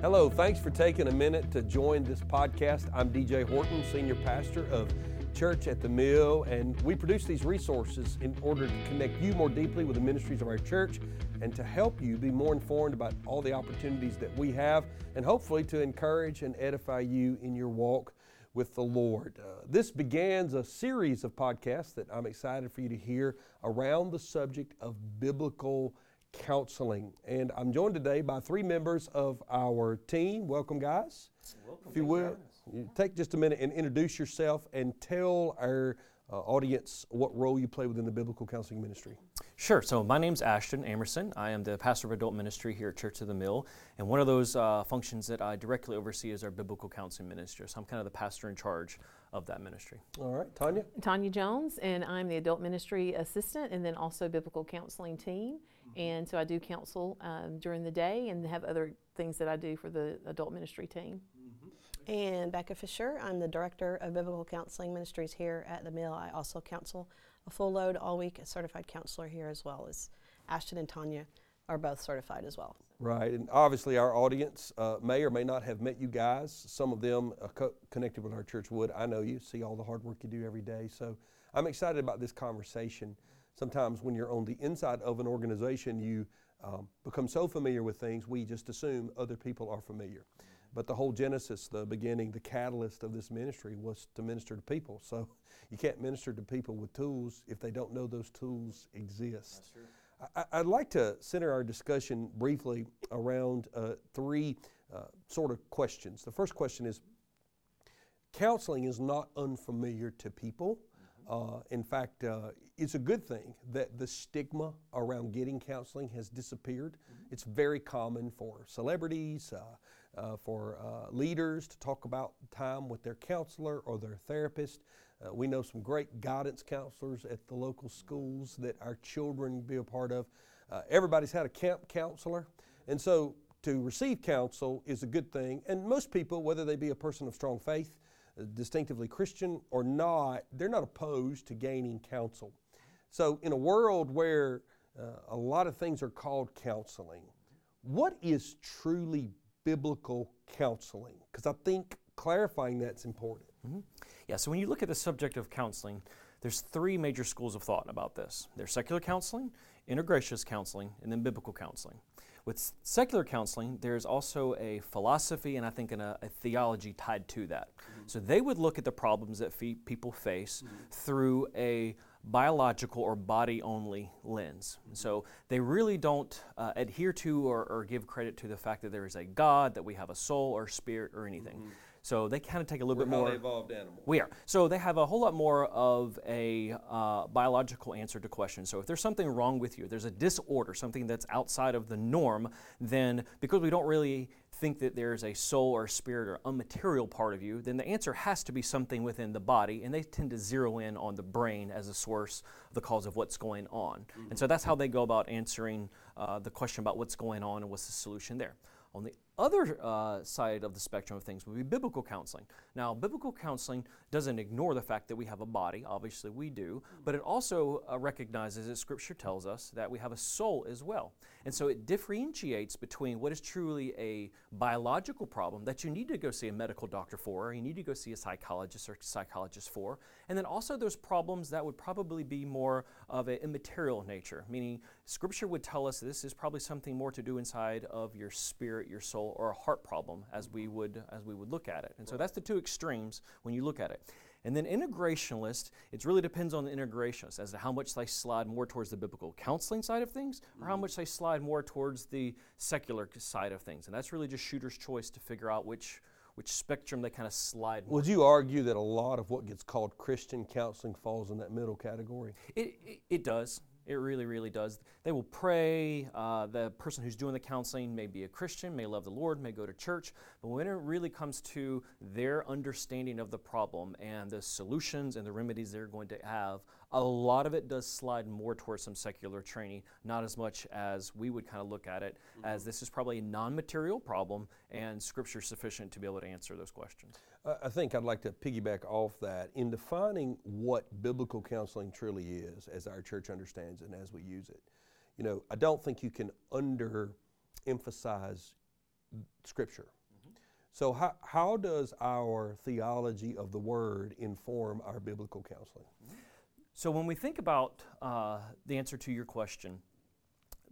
Hello, thanks for taking a minute to join this podcast. I'm DJ Horton, Senior Pastor of Church at the Mill, and we produce these resources in order to connect you more deeply with the ministries of our church and to help you be more informed about all the opportunities that we have, and hopefully to encourage and edify you in your walk with the Lord. Uh, this begins a series of podcasts that I'm excited for you to hear around the subject of biblical counseling. And I'm joined today by three members of our team. Welcome, guys. Welcome. If you will, you take just a minute and introduce yourself and tell our uh, audience what role you play within the biblical counseling ministry. Sure. So my name's Ashton Amerson. I am the pastor of adult ministry here at Church of the Mill, and one of those uh, functions that I directly oversee is our biblical counseling ministry. So I'm kind of the pastor in charge of that ministry. All right, Tanya. Tanya Jones, and I'm the adult ministry assistant, and then also biblical counseling team. And so I do counsel um, during the day, and have other things that I do for the adult ministry team. And Becca Fisher, I'm the Director of Biblical Counseling Ministries here at the Mill. I also counsel a full load all week, a certified counselor here as well as Ashton and Tanya are both certified as well. Right, and obviously our audience uh, may or may not have met you guys. Some of them uh, co- connected with our church would. I know you, see all the hard work you do every day. So I'm excited about this conversation. Sometimes when you're on the inside of an organization, you um, become so familiar with things, we just assume other people are familiar. But the whole genesis, the beginning, the catalyst of this ministry was to minister to people. So you can't minister to people with tools if they don't know those tools exist. I, would like to center our discussion briefly around uh, three uh, sort of questions. The first question is counseling is not unfamiliar to people. Uh, in fact, uh, it's a good thing that the stigma around getting counseling has disappeared. Mm-hmm. It's very common for celebrities, uh, uh for uh, leaders to talk about time with their counselor or their therapist. Uh, we know some great guidance counselors at the local schools that our children be a part of. everybody's had a camp counselor. And so to receive counsel is a good thing. And most people, whether they be a person of strong faith, distinctively Christian or not, they're not opposed to gaining counsel. So, in a world where uh, a lot of things are called counseling, what is truly biblical counseling? Because I think clarifying that's important. Mm-hmm. Yeah, so when you look at the subject of counseling, there's three major schools of thought about this. There's secular counseling, integrationist counseling, and then biblical counseling. With secular counseling, there's also a philosophy and I think a, a theology tied to that. Mm-hmm. So they would look at the problems that people face mm-hmm. through a biological or body only lens. Mm-hmm. So they really don't uh, adhere to or, or, give credit to the fact that there is a God, that we have a soul or spirit or anything. Mm-hmm. So they kind of take a little We're bit more. evolved animal. We are. So they have a whole lot more of a uh, biological answer to questions. So if there's something wrong with you, there's a disorder, something that's outside of the norm, then because we don't really think that there's a soul or spirit or unmaterial part of you, then the answer has to be something within the body, and they tend to zero in on the brain as a source the cause of what's going on. Mm-hmm. And so that's how they go about answering uh, the question about what's going on and what's the solution there. On the other uh, side of the spectrum of things would be biblical counseling. Now, biblical counseling doesn't ignore the fact that we have a body, obviously we do, but it also uh, recognizes, as Scripture tells us, that we have a soul as well. And so it differentiates between what is truly a biological problem that you need to go see a medical doctor for, or you need to go see a psychologist or psychologist for, and then also those problems that would probably be more of an immaterial nature, meaning Scripture would tell us this is probably something more to do inside of your spirit, your soul, or a heart problem as we would as we would look at it. And so that's the two extremes when you look at it. And then integrationalist, it really depends on the integrationist as to how much they slide more towards the biblical counseling side of things or how mm-hmm. much they slide more towards the secular side of things. And that's really just shooter's choice to figure out which which spectrum they kind of slide. More. Would you argue that a lot of what gets called Christian counseling falls in that middle category? It, it, it does. It really, really does. They will pray. Uh, the person who's doing the counseling may be a Christian, may love the Lord, may go to church. But when it really comes to their understanding of the problem and the solutions and the remedies they're going to have, a lot of it does slide more towards some secular training, not as much as we would kind of look at it mm-hmm. as this is probably a non material problem and Scripture sufficient to be able to answer those questions. I think I'd like to piggyback off that in defining what biblical counseling truly is, as our church understands and as we use it. You know, I don't think you can underemphasize Scripture. So, how, how does our theology of the Word inform our biblical counseling? So, when we think about uh, the answer to your question,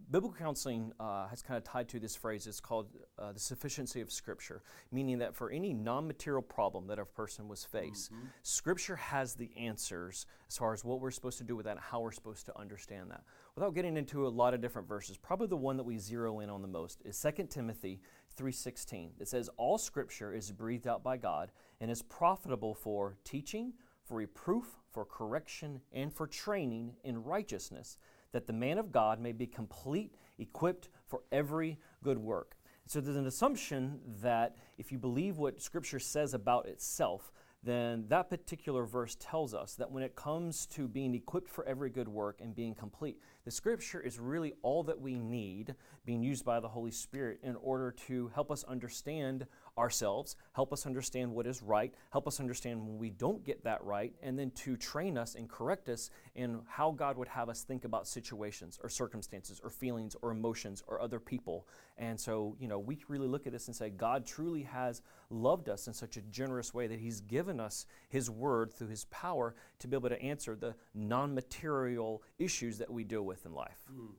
biblical counseling uh, has kind of tied to this phrase. It's called uh, the sufficiency of Scripture, meaning that for any non material problem that a person was faced, Scripture has the answers as far as what we're supposed to do with that and how we're supposed to understand that. Without getting into a lot of different verses, probably the one that we zero in on the most is 2 Timothy 3:16. It says all scripture is breathed out by God and is profitable for teaching, for reproof, for correction, and for training in righteousness, that the man of God may be complete, equipped for every good work. So there's an assumption that if you believe what scripture says about itself, then that particular verse tells us that when it comes to being equipped for every good work and being complete, the scripture is really all that we need being used by the Holy Spirit in order to help us understand ourselves, help us understand what is right, help us understand when we don't get that right, and then to train us and correct us in how God would have us think about situations or circumstances or feelings or emotions or other people. And so, you know, we really look at this and say, God truly has loved us in such a generous way that He's given us His Word through His power to be able to answer the non material issues that we deal with in life. Hmm.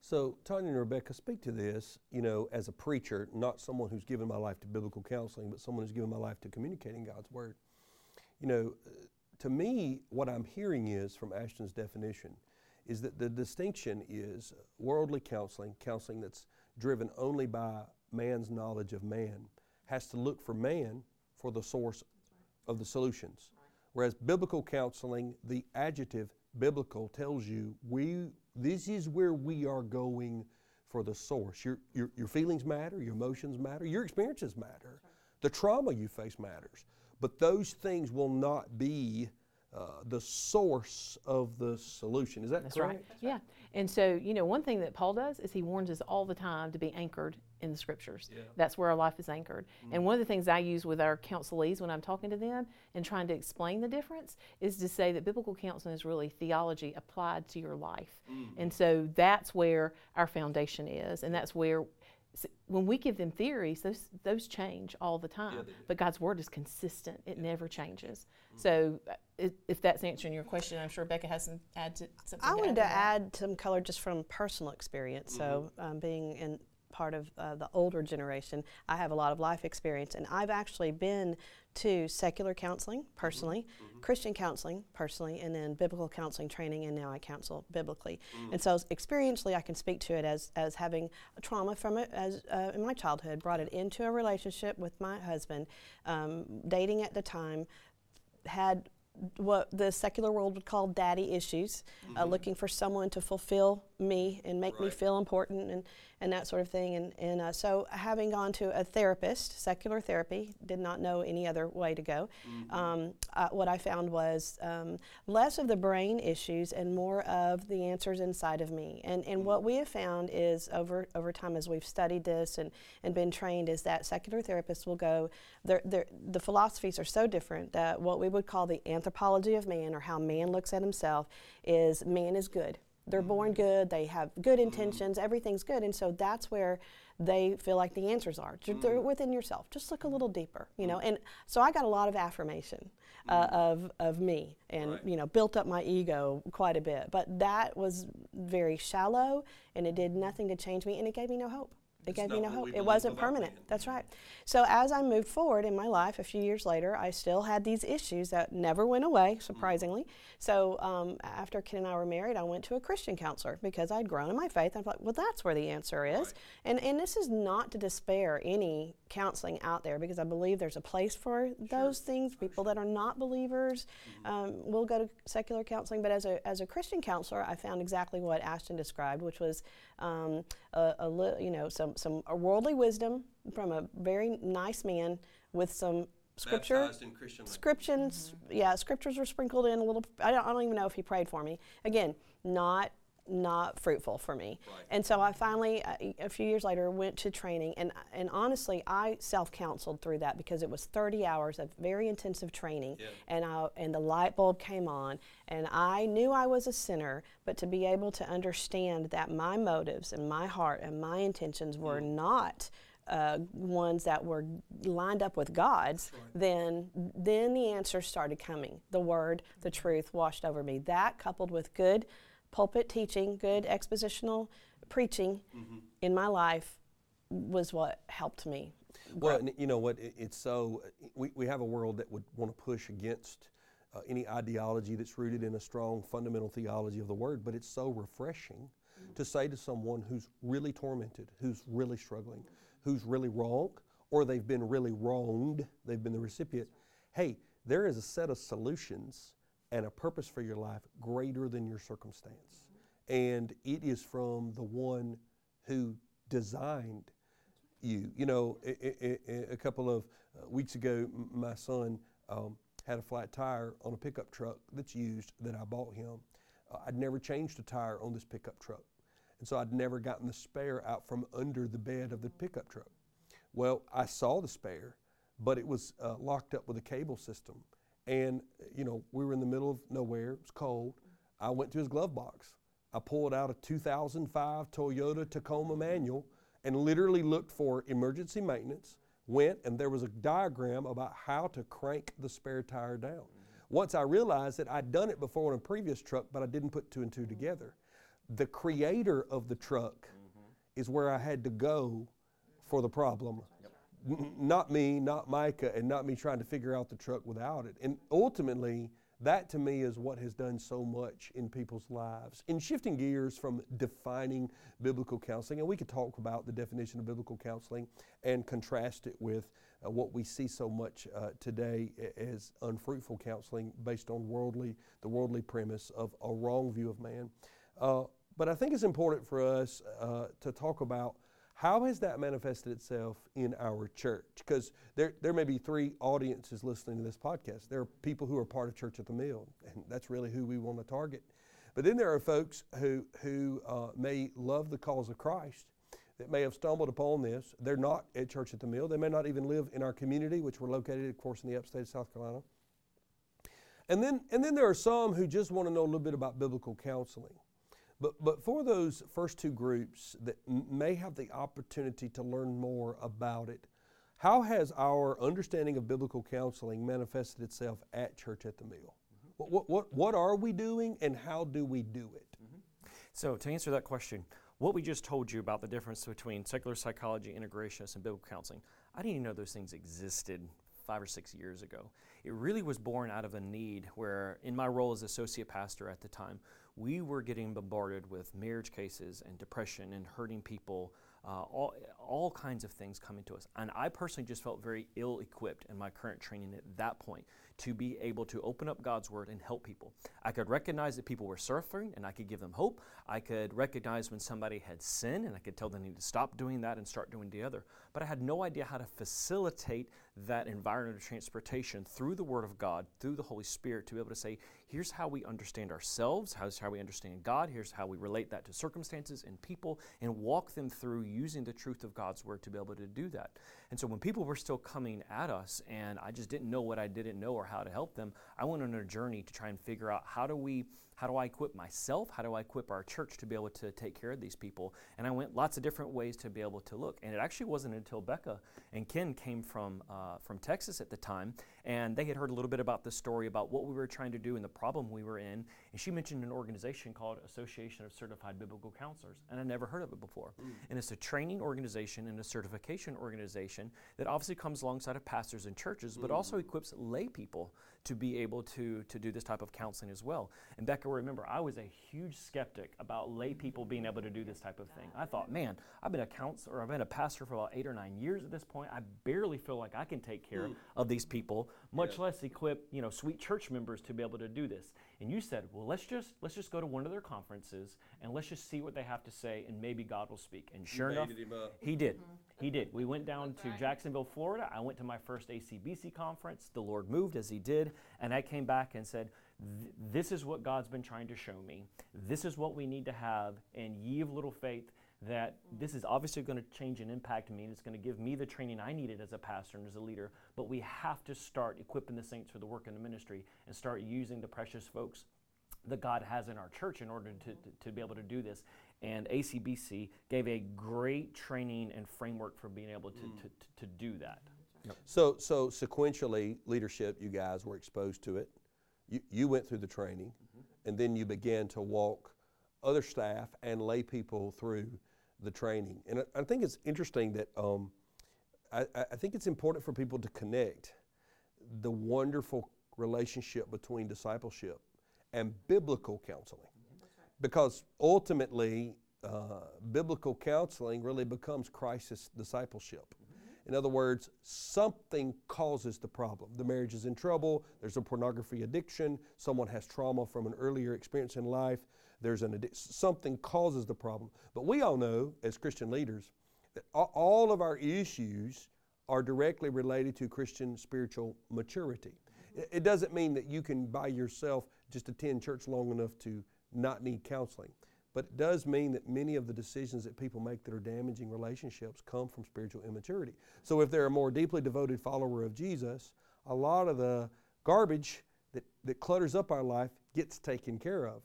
So, Tanya and Rebecca, speak to this, you know, as a preacher, not someone who's given my life to biblical counseling, but someone who's given my life to communicating God's Word. You know, to me, what I'm hearing is from Ashton's definition is that the distinction is worldly counseling, counseling that's driven only by man's knowledge of man, has to look for man for the source of the solutions. Whereas biblical counseling, the adjective biblical tells you we this is where we are going for the source. Your, your, your feelings matter, your emotions matter, your experiences matter, the trauma you face matters. But those things will not be uh, the source of the solution. Is that That's correct? right. Yeah. And so, you know, one thing that Paul does is he warns us all the time to be anchored in the scriptures. Yeah. That's where our life is anchored. And one of the things I use with our counselees when I'm talking to them and trying to explain the difference is to say that biblical counseling is really theology applied to your life. And so that's where our foundation is. And that's where s- when we give them theories, those those change all the time. But God's word is consistent; it never changes. So, uh, if, if that's answering your question, I'm sure Becca has some add to, something. I to wanted to add. add some color just from personal experience. So, um, being in part of uh, the older generation, I have a lot of life experience, and I've actually been to secular counseling personally, Christian counseling personally, and then biblical counseling training, and now I counsel biblically. And so, experientially, I can speak to it as as having trauma from it as uh, in my childhood, brought it into a relationship with my husband, um, dating at the time, had what the secular world would call daddy issues, uh, looking for someone to fulfill me and make me feel important and, and that sort of thing. And, and uh, so, having gone to a therapist, secular therapy, did not know any other way to go. Um, uh, what I found was um, less of the brain issues and more of the answers inside of me. And, and what we have found is over, over time as we've studied this and, and been trained is that secular therapists will go, they're, they're, the philosophies are so different that what we would call the anthropology of man or how man looks at himself is man is good. They're mm-hmm. born good, they have good mm-hmm. intentions, everything's good. And so that's where they feel like the answers are. They're- They're mm-hmm. within yourself. Just look a little deeper, you know. And so I got a lot of affirmation uh, of, of me and, Right. you know, built up my ego quite a bit. But that was very shallow and it did nothing to change me and it gave me no hope. It gave me no hope. It wasn't permanent. man. That's right. So as I moved forward in my life, a few years later, I still had these issues that never went away, surprisingly. So um, after Ken and I were married, I went to a Christian counselor because I'd grown in my faith. I thought, well, that's where the answer is. And and this is not to despair any counseling out there because I believe there's a place for those things. People that are not believers um, will go to secular counseling, but as a as a Christian counselor, I found exactly what Ashton described, which was um, a, a li- you know some some a worldly wisdom from a very nice man with some scripture scriptures Christian scriptions. Mm-hmm. Yeah scriptures were sprinkled in a little I don't, I don't even know if he prayed for me. Again not not fruitful for me Right. and so i finally uh, a few years later went to training and and honestly i self-counseled through that because it was 30 hours of very intensive training Yeah. and I, and the light bulb came on and i knew i was a sinner but to be able to understand that my motives and my heart and my intentions were not uh, ones that were lined up with God's, then then the answers started coming. The Word, the truth washed over me. That coupled with good pulpit teaching, good expositional preaching in my life was what helped me. Well, and you know what? It, it's so we, we have a world that would want to push against uh, any ideology that's rooted in a strong fundamental theology of the Word, but it's so refreshing to say to someone who's really tormented, who's really struggling, who's really wrong, or they've been really wronged, they've been the recipient. Hey, there is a set of solutions and a purpose for your life greater than your circumstance, and it is from the one who designed you. You know, a couple of uh, weeks ago, my son um, had a flat tire on a pickup truck that's used that I bought him. Uh, I'd never changed a tire on this pickup truck, and so I'd never gotten the spare out from under the bed of the pickup truck. Well, I saw the spare, but it was uh, locked up with a cable system, and you know we were in the middle of nowhere. It was cold. I went to his glove box. I pulled out a 2005 Toyota Tacoma manual and literally looked for emergency maintenance. Went and there was a diagram about how to crank the spare tire down. Once I realized that I'd done it before on a previous truck, but I didn't put two and two together. The creator of the truck mm-hmm. is where I had to go for the problem. Not me, not Micah, and not me trying to figure out the truck without it. And ultimately, that to me is what has done so much in people's lives. In shifting gears from defining biblical counseling, and we could talk about the definition of biblical counseling and contrast it with uh, what we see so much uh, today as unfruitful counseling based on worldly, the worldly premise of a wrong view of man. Uh, but I think it's important for us uh, to talk about how has that manifested itself in our church? Because there, there may be three audiences listening to this podcast. There are people who are part of Church at the Mill, and that's really who we want to target. But then there are folks who, who uh, may love the cause of Christ that may have stumbled upon this. They're not at Church at the Mill. They may not even live in our community, which we're located, of course, in the upstate of South Carolina. And then, and then there are some who just want to know a little bit about biblical counseling. But, but for those first two groups that m- may have the opportunity to learn more about it, how has our understanding of biblical counseling manifested itself at Church at the Mill? Mm-hmm. What, what, what, what are we doing and how do we do it? Mm-hmm. So, to answer that question, what we just told you about the difference between secular psychology, integrationists, and biblical counseling, I didn't even know those things existed five or six years ago. It really was born out of a need where, in my role as associate pastor at the time, we were getting bombarded with marriage cases and depression and hurting people, uh, all, all kinds of things coming to us. And I personally just felt very ill equipped in my current training at that point to be able to open up God's Word and help people. I could recognize that people were suffering and I could give them hope. I could recognize when somebody had sin and I could tell them they need to stop doing that and start doing the other. But I had no idea how to facilitate that environment of transportation through the Word of God, through the Holy Spirit, to be able to say, here's how we understand ourselves, here's how we understand God, here's how we relate that to circumstances and people, and walk them through using the truth of God's Word to be able to do that. And so when people were still coming at us and I just didn't know what I didn't know or how to help them, I went on a journey to try and figure out how do we how do I equip myself? How do I equip our church to be able to take care of these people? And I went lots of different ways to be able to look. And it actually wasn't until Becca and Ken came from uh, from Texas at the time, and they had heard a little bit about the story about what we were trying to do and the problem we were in. And she mentioned an organization called Association of Certified Biblical Counselors, and I never heard of it before. Hmm. And it's a training organization and a certification organization that obviously comes alongside of pastors and churches, but also hmm. equips lay people to be able to, to do this type of counseling as well. And Becca, remember, I was a huge skeptic about lay people being able to do this type of thing. I thought, man, I've been a counselor, I've been a pastor for about eight or nine years at this point. I barely feel like I can take care hmm. of these people, much less equip, you know, sweet church members to be able to do this. And you said, well, let's just let's just go to one of their conferences and let's just see what they have to say, and maybe God will speak. And sure enough, baited him up. he did. Mm-hmm. He did. We went down to Jacksonville, Florida. I went to my first ACBC conference. The Lord moved as He did. And I came back and said, This is what God's been trying to show me. This is what we need to have. And ye of little faith, that this is obviously going to change and impact me. And it's going to give me the training I needed as a pastor and as a leader. But we have to start equipping the saints for the work in the ministry and start using the precious folks that God has in our church in order to, to, to be able to do this. and ACBC gave a great training and framework for being able to, to, to, to do that. So, so sequentially, leadership, you guys were exposed to it. You, you went through the training, mm-hmm. and then you began to walk other staff and lay people through the training. And I, I think it's interesting that um, I, I think it's important for people to connect the wonderful relationship between discipleship and biblical counseling. Because ultimately, uh, biblical counseling really becomes crisis discipleship. In other words, something causes the problem. The marriage is in trouble, there's a pornography addiction, someone has trauma from an earlier experience in life, there's an something causes the problem. But we all know as Christian leaders that all of our issues are directly related to Christian spiritual maturity. It- It doesn't mean that you can by yourself just attend church long enough to not need counseling. But it does mean that many of the decisions that people make that are damaging relationships come from spiritual immaturity. So if they're a more deeply devoted follower of Jesus, a lot of the garbage that, that clutters up our life gets taken care of.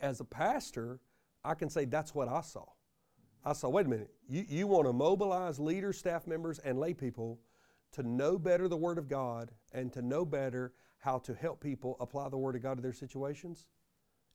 As a pastor, I can say that's what I saw. I saw, wait a minute, you, you want to mobilize leaders, staff members, and lay people to know better the Word of God and to know better how to help people apply the Word of God to their situations?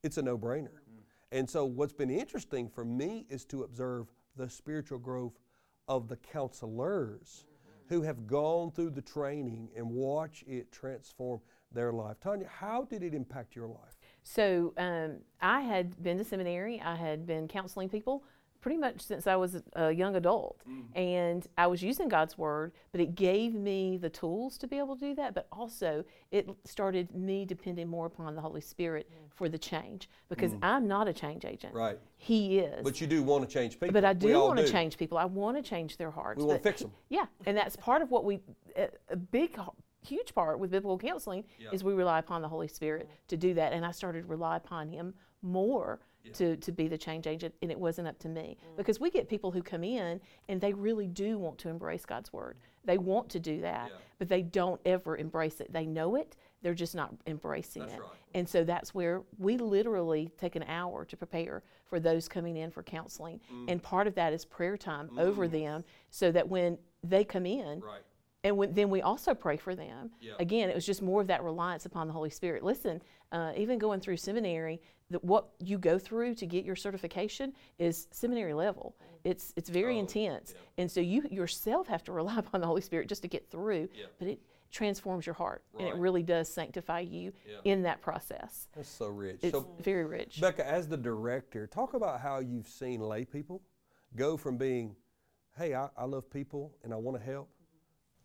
It's a no brainer. Mm. And so, what's been interesting for me is to observe the spiritual growth of the counselors mm-hmm. who have gone through the training and watch it transform their life. Tanya, how did it impact your life? So um, I had been to seminary. I had been counseling people pretty much since I was a young adult, mm. and I was using God's word. But it gave me the tools to be able to do that. But also, it started me depending more upon the Holy Spirit mm. for the change because mm. I'm not a change agent. Right. He is. But you do want to change people. But I do want to change people. I want to change their hearts. We wanna fix he- 'em. Yeah, and that's part of what we, a, big, huge part with biblical counseling is we rely upon the Holy Spirit mm-hmm. to do that. And I started to rely upon Him more to, to be the change agent, and it wasn't up to me. Mm. Because we get people who come in and they really do want to embrace God's Word. They want to do that, but they don't ever embrace it. They know it, they're just not embracing it. And so that's where we literally take an hour to prepare for those coming in for counseling. Mm. And part of that is prayer time over mm. them so that when they come in, Right. And when, then we also pray for them. Yeah. Again, it was just more of that reliance upon the Holy Spirit. Listen, uh, even going through seminary, that what you go through to get your certification is seminary level. It's it's very Oh, intense, and so you yourself have to rely upon the Holy Spirit just to get through. Yeah. But it transforms your heart, and it really does sanctify you Yeah. in that process. That's so rich. It's so, very rich. Becca, as the director, talk about how you've seen lay people go from being, hey, I, I love people and I want to help,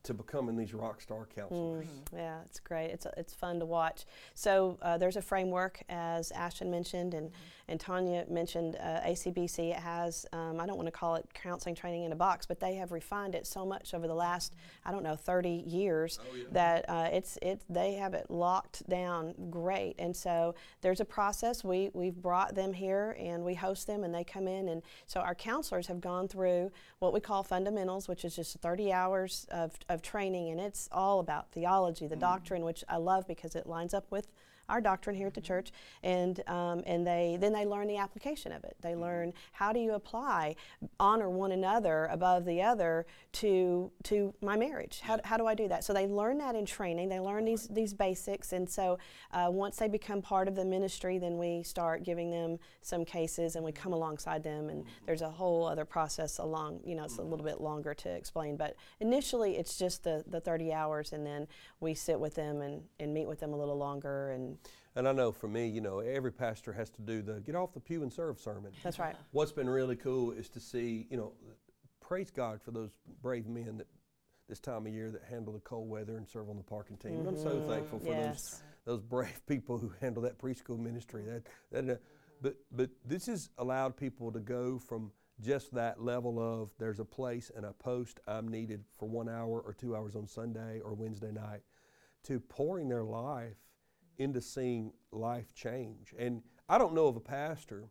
to becoming these rock star counselors. Yeah, it's great. It's, it's fun to watch. So uh, there's a framework, as Ashton mentioned, and, and Tanya mentioned uh, ACBC. It has, um, I don't want to call it counseling training in a box, but they have refined it so much over the last, I don't know, 30 years that uh, it's, it, they have it locked down great. And so there's a process. We, we've brought them here and we host them and they come in. And so our counselors have gone through what we call fundamentals, which is just 30 hours of, of training. And it's all about theology, the mm. doctrine, which I love because it lines up with our doctrine here at the church, and um, and they then they learn the application of it. They learn how do you apply honor one another above the other to to my marriage. How, how do I do that? So they learn that in training. They learn these these basics, and so uh, once they become part of the ministry, then we start giving them some cases, and we come alongside them, and there's a whole other process along. You know, it's a little bit longer to explain, but initially it's just the the 30 hours, and then we sit with them and and meet with them a little longer and. And I know for me, you know, every pastor has to do the get off the pew and serve sermon. That's right. What's been really cool is to see, you know, praise God for those brave men that this time of year that handle the cold weather and serve on the parking team. And I'm so thankful for those those brave people who handle that preschool ministry. That that, uh, but but this has allowed people to go from just that level of there's a place and a post I'm needed for one hour or two hours on Sunday or Wednesday night to pouring their life into seeing life change. And I don't know of a pastor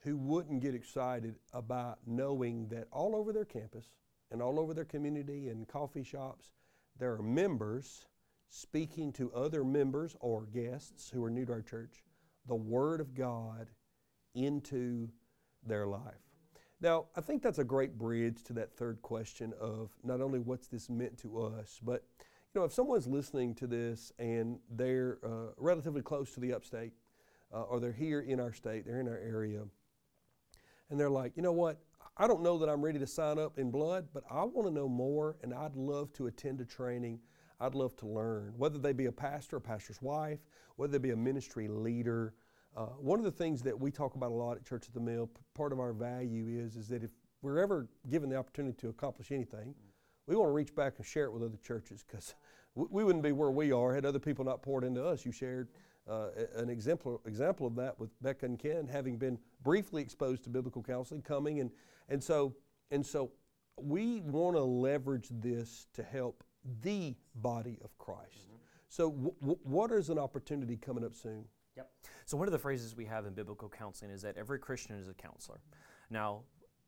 who wouldn't get excited about knowing that all over their campus and all over their community and coffee shops, there are members speaking to other members or guests who are new to our church the Word of God into their life. Now, I think that's a great bridge to that third question of not only what's this meant to us, but know, if someone's listening to this and they're uh, relatively close to the upstate, uh, or they're here in our state, they're in our area, and they're like, you know what, I don't know that I'm ready to sign up in blood, but I want to know more, and I'd love to attend a training. I'd love to learn, whether they be a pastor, a pastor's wife, whether they be a ministry leader. Uh, one of the things that we talk about a lot at Church of the Mill, p- part of our value is, is that if we're ever given the opportunity to accomplish anything, we want to reach back and share it with other churches because we, wouldn't be where we are had other people not poured into us. You shared uh, an example example of that with Becca and Ken, having been briefly exposed to biblical counseling, coming and and so and so we want to leverage this to help the body of Christ. So, w- w- what is an opportunity coming up soon? Yep. So one of the phrases we have in biblical counseling is that every Christian is a counselor. Now,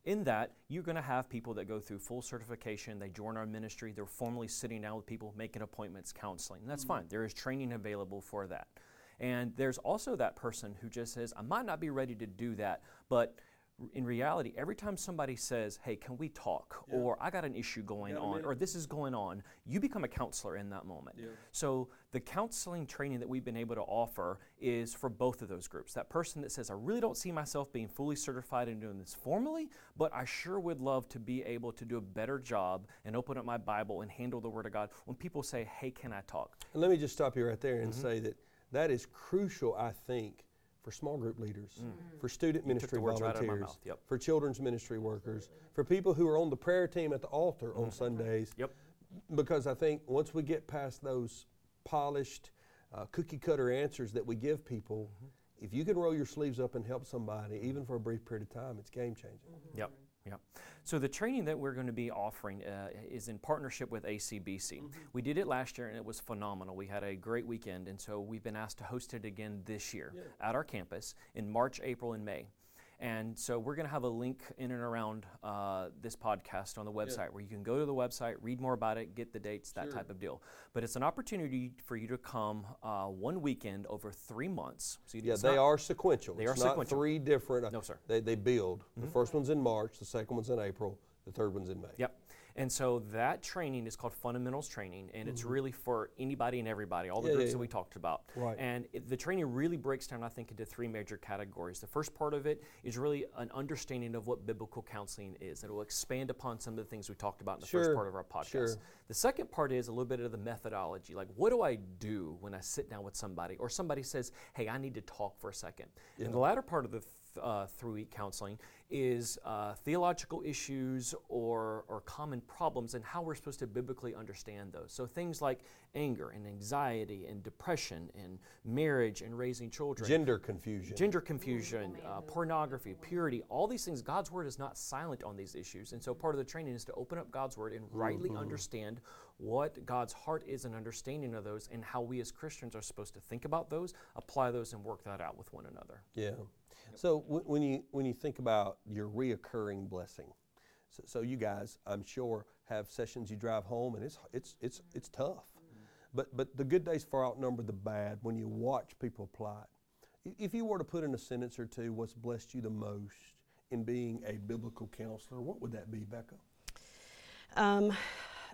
in that, you're going to have people that go through full certification, they join our ministry, they're formally sitting down with people, making appointments, counseling. And that's fine. Mm-hmm. There is training available for that. And there's also that person who just says, I might not be ready to do that, but in reality, every time somebody says, Hey, can we talk? Or I got an issue going a on, or this is going on, you become a counselor in that moment. So the counseling training that we've been able to offer is for both of those groups. That person that says, I really don't see myself being fully certified in doing this formally, but I sure would love to be able to do a better job and open up my Bible and handle the Word of God. When people say, Hey, can I talk? And let me just stop you right there and mm-hmm. say that that is crucial, I think, for small group leaders, mm. for student ministry words right out of my volunteers, yep. for children's ministry workers, for people who are on the prayer team at the altar on mm-hmm. Sundays. Yep. Because I think once we get past those polished, uh, cookie cutter answers that we give people, mm-hmm. if you can roll your sleeves up and help somebody, even for a brief period of time, it's game changing. Yep. Yep. So the training that we're going to be offering uh, is in partnership with ACBC. We did it last year and it was phenomenal. We had a great weekend, and so we've been asked to host it again this year at our campus in March, April, and May. And so we're going to have a link in and around uh, this podcast on the website where you can go to the website, read more about it, get the dates, that type of deal. But it's an opportunity for you to come uh, one weekend over three months. So you- Yeah, they not- are sequential. They it's are sequential. three different. uh, No, sir. They, they build. The first one's in March, the second one's in April, the third one's in May. Yep. And so that training is called fundamentals training, and it's really for anybody and everybody, all the Mm-hmm. Yeah, groups yeah, that we talked about. Right. And it, the training really breaks down, I think, into three major categories. The first part of it is really an understanding of what biblical counseling is. and It will expand upon some of the things we talked about in the Sure, first part of our podcast. sure. The second part is a little bit of the methodology. Like, what do I do when I sit down with somebody, or somebody says, "Hey, I need to talk for a second. And the latter part of the th- uh, three-week counseling is uh, theological issues or or common problems and how we're supposed to biblically understand those. So things like anger and anxiety and depression and marriage and raising children. Gender confusion. Gender confusion, uh, pornography, purity, all these things, God's Word is not silent on these issues. And so part of the training is to open up God's Word and rightly understand what God's heart is and understanding of those and how we as Christians are supposed to think about those, apply those, and work that out with one another. Yeah. So w- when you when you think about your reoccurring blessing, so, so you guys, I'm sure, have sessions you drive home, and it's it's it's it's tough. But but the good days far outnumber the bad when you watch people apply it. If you were to put in a sentence or two, what's blessed you the most in being a biblical counselor, what would that be, Becca? Um,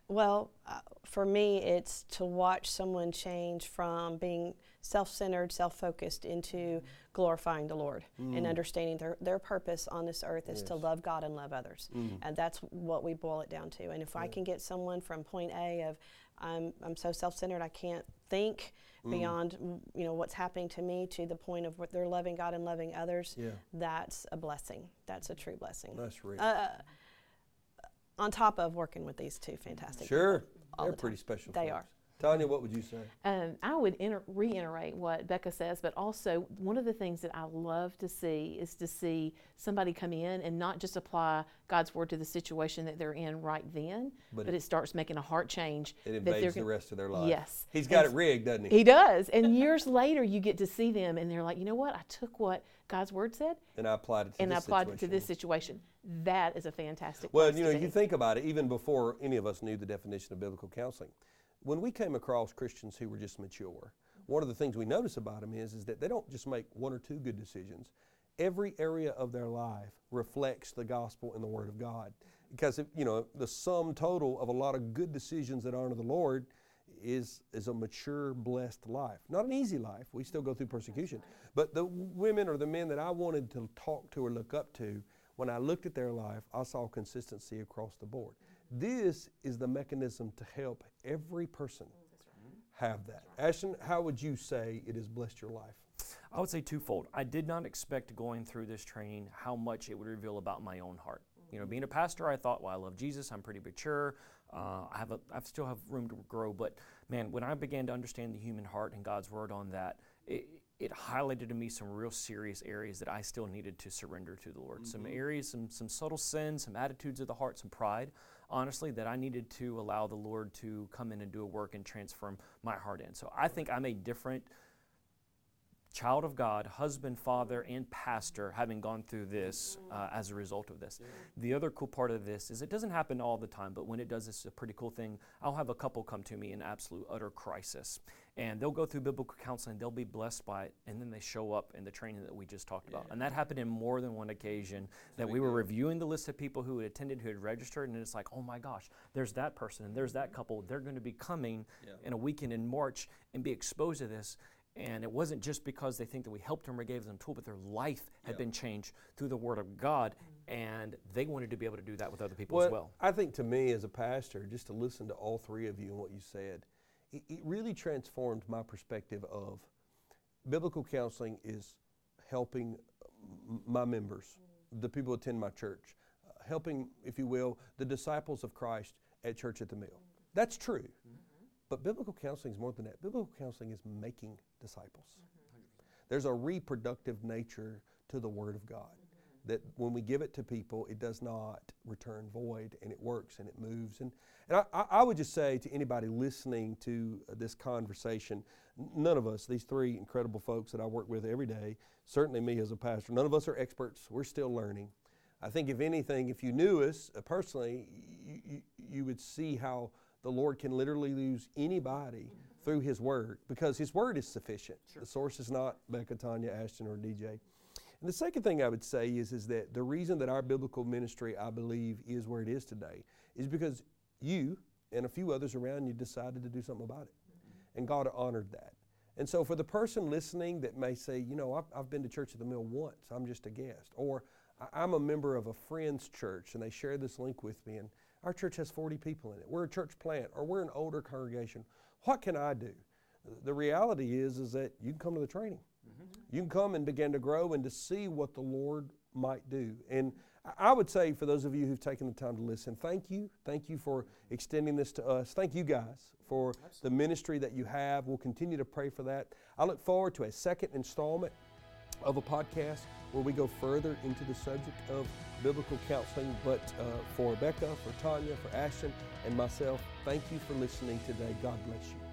well, uh, for me, it's to watch someone change from being self centered, self focused into glorifying the Lord and understanding their, their purpose on this earth is to love God and love others. And that's what we boil it down to. And if I can get someone from point A of, I'm, I'm so self centered, I can't think beyond mm, you know what's happening to me to the point of what they're loving God and loving others Yeah. that's a blessing that's a true blessing That's rich. uh, on top of working with these two fantastic sure, they're the pretty special. They folks. are. Tanya, what would you say? Um, I would inter- reiterate what Becca says, but also one of the things that I love to see is to see somebody come in and not just apply God's word to the situation that they're in right then, But but, it- it, starts making a heart change. It invades the rest of their life. Yes. He's got And it rigged, doesn't he? He does. And years later, you get to see them and they're like, you know what? I took what God's word said And I applied it to and I this applied it to situation. this situation. That is a fantastic Well, you know, you think about it, even before any of us knew the definition of biblical counseling, when we came across Christians who were just mature, one of the things we notice about them is, is that they don't just make one or two good decisions. every area of their life reflects the gospel and the Word of God. Because, if, you know, the sum total of a lot of good decisions that honor the Lord is, is a mature, blessed life. Not an easy life. We still go through persecution. But the women or the men that I wanted to talk to or look up to, when I looked at their life, I saw consistency across the board. This is the mechanism to help every person have that. Ashton, how would you say it has blessed your life? I would say twofold. I did not expect going through this training how much it would reveal about my own heart. You know, being a pastor, I thought, well, I love Jesus. I'm pretty mature. Uh, I have a, I still have room to grow. But man, when I began to understand the human heart and God's word on that, it, it highlighted to me some real serious areas that I still needed to surrender to the Lord. Mm-hmm. Some areas, some some subtle sins, some attitudes of the heart, some pride. Honestly, that I needed to allow the Lord to come in and do a work and transform my heart in. So I think I'm a different child of God, husband, father, and pastor, having gone through this uh, as a result of this. The other cool part of this is it doesn't happen all the time, but when it does, it's a pretty cool thing. I'll have a couple come to me in absolute utter crisis, and they'll go through biblical counseling, they'll be blessed by it, and then they show up in the training that we just talked about. And that happened in more than one occasion that we were reviewing the list of people who had attended, who had registered, and it's like, oh my gosh, there's that person and there's that mm-hmm. couple. They're going to be coming yeah. in a weekend in March and be exposed to this. And it wasn't just because they think that we helped them or gave them a tool, but their life had yeah. been changed through the Word of God, mm-hmm. and they wanted to be able to do that with other people well, as well. I think to me as a pastor, just to listen to all three of you and what you said, it, it really transformed my perspective of biblical counseling is helping my members, the people who attend my church, uh, helping, if you will, the disciples of Christ at Church at the Mill. That's true. Mm-hmm. But biblical counseling is more than that. Biblical counseling is making disciples. Mm-hmm. There's a reproductive nature to the Word of God. That when we give it to people, it does not return void and it works and it moves. And, and I, I would just say to anybody listening to this conversation, none of us, these three incredible folks that I work with every day, certainly me as a pastor, none of us are experts. We're still learning. I think, if anything, if you knew us uh, personally, you, you, you would see how the Lord can literally use anybody through His Word because His Word is sufficient. Sure. The source is not Becca, Tanya, Ashton, or DJ. And the second thing I would say is, is that the reason that our biblical ministry, I believe, is where it is today is because you and a few others around you decided to do something about it. And God honored that. And so, for the person listening that may say, you know, I've, I've been to Church of the Mill once, I'm just a guest, or I'm a member of a friend's church and they share this link with me, and our church has 40 people in it. We're a church plant or we're an older congregation. What can I do? The reality is is that you can come to the training. You can come and begin to grow and to see what the Lord might do. And I would say for those of you who've taken the time to listen, thank you. Thank you for extending this to us. Thank you guys for Absolutely. the ministry that you have. We'll continue to pray for that. I look forward to a second installment of a podcast where we go further into the subject of biblical counseling. But uh, for Becca, for Tanya, for Ashton, and myself, thank you for listening today. God bless you.